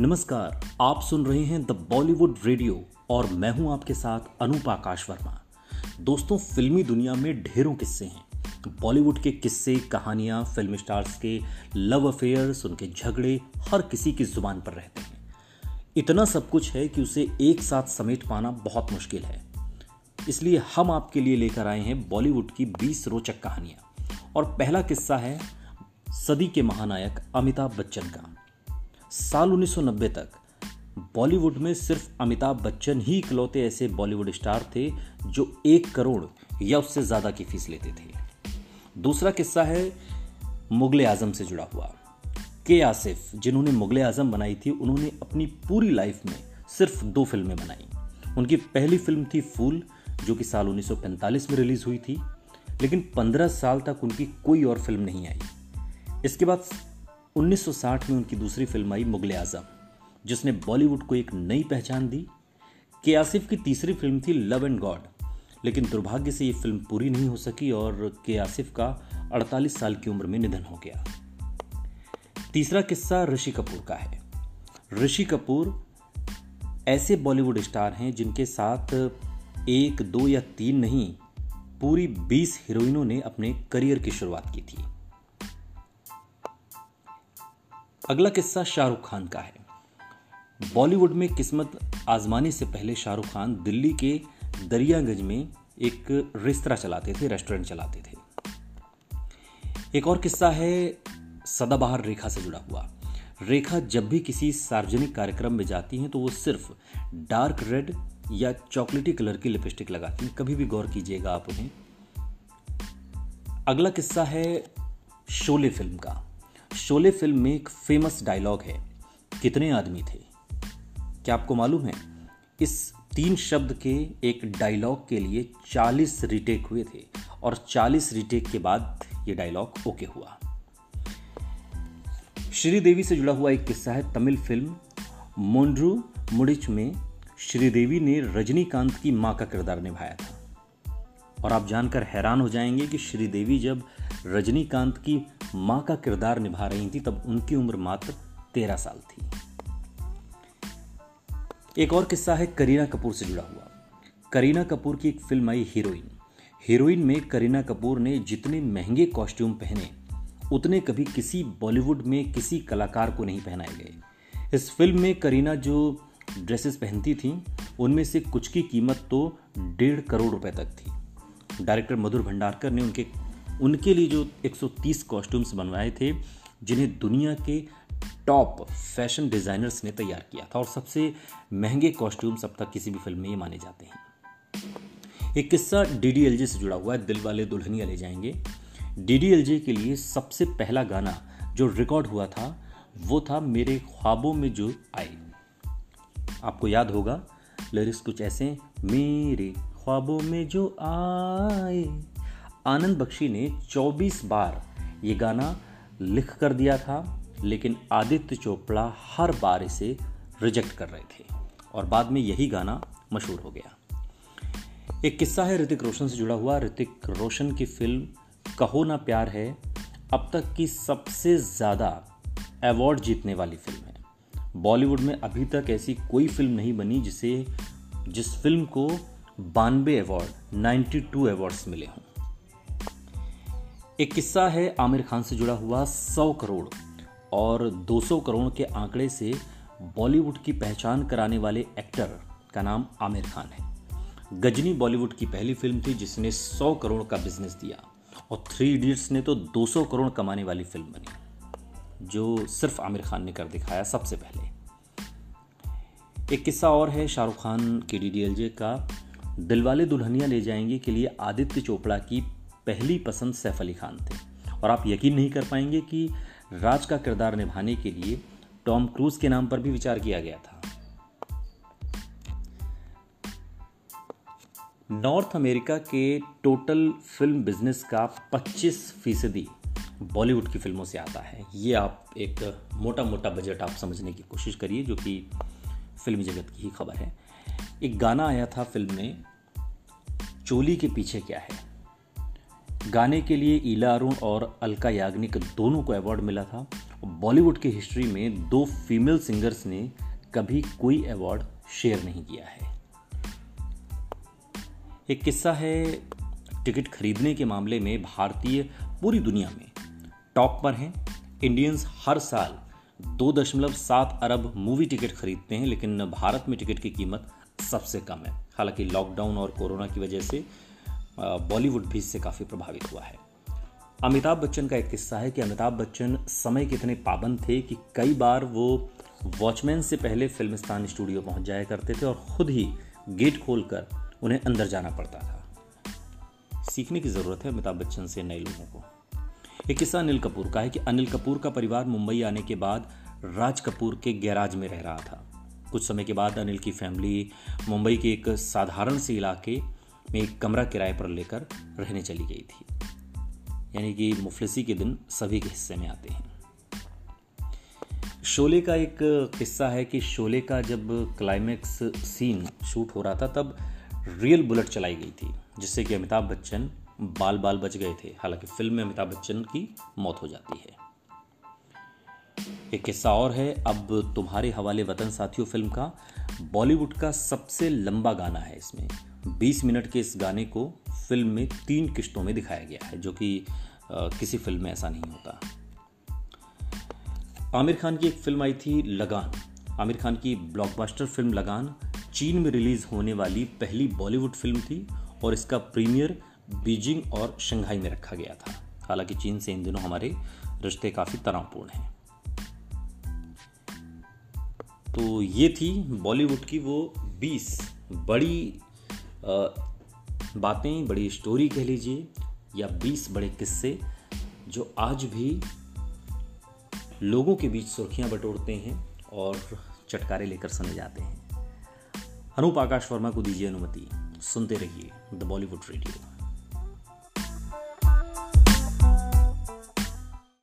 नमस्कार, आप सुन रहे हैं द बॉलीवुड रेडियो और मैं हूँ आपके साथ अनूप आकाश वर्मा दोस्तों, फिल्मी दुनिया में ढेरों किस्से हैं। बॉलीवुड के किस्से, कहानियाँ, फ़िल्म स्टार्स के लव अफेयर्स उनके झगड़े, हर किसी की ज़ुबान पर रहते हैं। इतना सब कुछ है कि उसे एक साथ समेट पाना बहुत मुश्किल है। इसलिए हम आपके लिए लेकर आए हैं बॉलीवुड की 20 रोचक कहानियाँ। और पहला किस्सा है सदी के महानायक अमिताभ बच्चन का। साल 1990 तक, बॉलीवुड में सिर्फ़ अमिताभ बच्चन ही इकलौते ऐसे बॉलीवुड स्टार थे जो एक करोड़ या उससे ज़्यादा की फ़ीस लेते थे। दूसरा किस्सा है मुगल आज़म से जुड़ा हुआ। के आसिफ, जिन्होंने मुगल आज़म बनाई थी, उन्होंने अपनी पूरी लाइफ में सिर्फ़ दो फ़िल्में बनाई। उनकी पहली फ़िल्म थी फूल, जो कि साल 1945 में रिलीज़ हुई थी, लेकिन 15 साल तक उनकी कोई और फ़िल्म नहीं आई। इसके बाद 1960 में उनकी दूसरी फ़िल्म आई मुगल आज़म, जिसने बॉलीवुड को एक नई पहचान दी। के आसिफ की तीसरी फ़िल्म थी लव एंड गॉड, लेकिन दुर्भाग्य से ये फ़िल्म पूरी नहीं हो सकी और के आसिफ का 48 साल की उम्र में निधन हो गया। तीसरा किस्सा ऋषि कपूर का है। ऋषि कपूर ऐसे बॉलीवुड स्टार हैं जिनके साथ एक, दो या तीन नहीं, पूरी बीस हीरोइनों ने अपने करियर की शुरुआत की थी। अगला किस्सा शाहरुख खान का है। बॉलीवुड में किस्मत आजमाने से पहले शाहरुख खान दिल्ली के दरियागंज में एक रेस्तरा चलाते थे, रेस्टोरेंट चलाते थे। एक और किस्सा है, सदाबहार रेखा से जुड़ा हुआ। रेखा जब भी किसी सार्वजनिक कार्यक्रम में जाती हैं तो वो सिर्फ़ डार्क रेड या चॉकलेटी कलर की लिपस्टिक लगाती हैं। कभी भी गौर कीजिएगा आप उन्हें। अगला किस्सा है शोले फ़िल्म का। शोले फ़िल्म में एक फ़ेमस डायलॉग है। कितने आदमी थे? क्या आपको मालूम है? इस तीन शब्द के एक डायलॉग के लिए 40 रिटेक हुए थे और 40 रिटेक के बाद ये डायलॉग ओके हुआ। श्रीदेवी से जुड़ा हुआ एक किस्सा है तमिल फ़िल्म मोन्ड्रू मुडिच में श्रीदेवी ने रजनीकांत की माँ का किरदार निभाया था। और आप जानकर हैरान हो जाएँगे कि श्रीदेवी जब रजनीकांत की माँ का किरदार निभा रही थी, तब उनकी उम्र मात्र तेरह साल थी। एक और किस्सा है करीना कपूर से जुड़ा हुआ। करीना कपूर की एक फ़िल्म आई हीरोइन। हीरोइन में करीना कपूर ने जितने महँगे कॉस्ट्यूम पहने, उतने कभी किसी बॉलीवुड में किसी कलाकार को नहीं पहनाए गए। इस फ़िल्म में करीना जो ड्रेसेस पहनती थी, उनमें से कुछ की कीमत तो डेढ़ करोड़ रुपए तक थी। डायरेक्टर मधुर भंडारकर ने उनके उनके लिए जो 130 कॉस्ट्यूम्स बनवाए थे, जिन्हें दुनिया के टॉप फ़ैशन डिज़ाइनर्स ने तैयार किया था और सबसे महँगे कॉस्ट्यूम्स अब तक किसी भी फ़िल्म में ये माने जाते हैं। एक किस्सा डीडीएलजे से जुड़ा हुआ है, दिल वाले दुल्हनिया ले जाएँगे। डीडीएलजे के लिए सबसे पहला गाना जो रिकॉर्ड हुआ था, वो था मेरे ख्वाबों में जो आए। आपको याद होगा लिरिक्स कुछ ऐसे मेरे ख्वाबों में जो आए। आनंद बख्शी ने 24 बार ये गाना लिख कर दिया था, लेकिन आदित्य चोपड़ा हर बार इसे रिजेक्ट कर रहे थे। और बाद में यही गाना मशहूर हो गया। एक किस्सा है ऋतिक रोशन से जुड़ा हुआ। ऋतिक रोशन की फ़िल्म कहो ना प्यार है, अब तक की सबसे ज़्यादा अवार्ड जीतने वाली फ़िल्म है। बॉलीवुड में अभी तक ऐसी कोई फ़िल्म नहीं बनी जिसे, जिस फ़िल्म को बानवे अवार्ड 92 अवार्ड्स मिले हों। एक किस्सा है, आमिर खान से जुड़ा हुआ 100 करोड़ और 200 करोड़ के आंकड़े से बॉलीवुड की पहचान कराने वाले एक्टर का नाम आमिर खान है। गजनी बॉलीवुड की पहली फ़िल्म थी जिसने 100 करोड़ का बिज़नेस दिया और थ्री इडियट्स ने तो 200 करोड़ कमाने वाली फ़िल्म बनी, जो सिर्फ़ आमिर खान ने कर दिखाया सबसे पहले। एक किस्सा और है, शाहरुख खान के डीडीएलजे का। दिलवाले दुल्हनिया ले जाएँगे के लिए आदित्य चोपड़ा की पहली पसंद सैफ अली खान थे। और आप यकीन नहीं कर पाएँगे कि राज का किरदार निभाने के लिए टॉम क्रूज के नाम पर भी विचार किया गया था। नॉर्थ अमेरिका के टोटल फ़िल्म बिज़नेस का 25 फ़ीसदी बॉलीवुड की फ़िल्मों से आता है। ये आप एक मोटा मोटा बजट आप समझने की कोशिश करिए, जो कि फ़िल्म जगत की ही खबर है। एक गाना आया था फ़िल्म में, चोली के पीछे क्या है? गाने के लिए ईला अरुण और अलका याग्निक दोनों को अवार्ड मिला था। बॉलीवुड की हिस्ट्री में दो फीमेल सिंगर्स ने कभी कोई अवार्ड शेयर नहीं किया है। एक किस्सा है टिकट खरीदने के मामले में भारतीय पूरी दुनिया में टॉप पर हैं। इंडियंस हर साल दो दशमलव सात अरब मूवी टिकट खरीदते हैं, लेकिन भारत में टिकट की कीमत सबसे कम है। हालाँकि लॉकडाउन और कोरोना की वजह से बॉलीवुड भी इससे काफ़ी प्रभावित हुआ है। अमिताभ बच्चन का एक किस्सा है कि अमिताभ बच्चन समय के इतने पाबंद थे कि कई बार वो वॉचमैन से पहले फिल्मिस्तान स्टूडियो पहुँच जाया करते थे और खुद ही गेट खोलकर उन्हें अंदर जाना पड़ता था। सीखने की ज़रूरत है अमिताभ बच्चन से नए लोगों को। एक किस्सा अनिल कपूर का है कि अनिल कपूर का परिवार मुंबई आने के बाद राज कपूर के गैराज में रह रहा था। कुछ समय के बाद अनिल की फैमिली मुंबई के एक साधारण से इलाके में एक कमरा किराए पर लेकर रहने चली गई थी। यानी कि मुफलसी के दिन सभी के हिस्से में आते हैं। शोले का एक किस्सा है कि शोले का जब क्लाइमैक्स सीन शूट हो रहा था, तब रियल बुलेट चलाई गई थी, जिससे कि अमिताभ बच्चन बाल बाल बच गए थे। हालाँकि फ़िल्म में अमिताभ बच्चन की मौत हो जाती है। एक किस्सा और है, अब तुम्हारे हवाले वतन साथियों फ़िल्म का बॉलीवुड का सबसे लंबा गाना है इसमें। 20 मिनट के इस गाने को फ़िल्म में तीन किश्तों में दिखाया गया है, जो कि किसी फ़िल्म में ऐसा नहीं होता। आमिर खान की एक फ़िल्म आई थी लगान। आमिर खान की ब्लॉकबस्टर फ़िल्म लगान चीन में रिलीज़ होने वाली पहली बॉलीवुड फ़िल्म थी और इसका प्रीमियर बीजिंग और शंघाई में रखा गया था। हालाँकि चीन से इन दिनों हमारे रिश्ते काफ़ी तनावपूर्ण हैं। तो ये थी बॉलीवुड की वो 20 बड़ी बातें बड़ी स्टोरी कह लीजिए या 20 बड़े किस्से जो आज भी लोगों के बीच सुर्खियाँ बटोरते हैं और चटकारे लेकर सने जाते हैं। अनूप आकाश वर्मा को दीजिए अनुमति। सुनते रहिए द बॉलीवुड रेडियो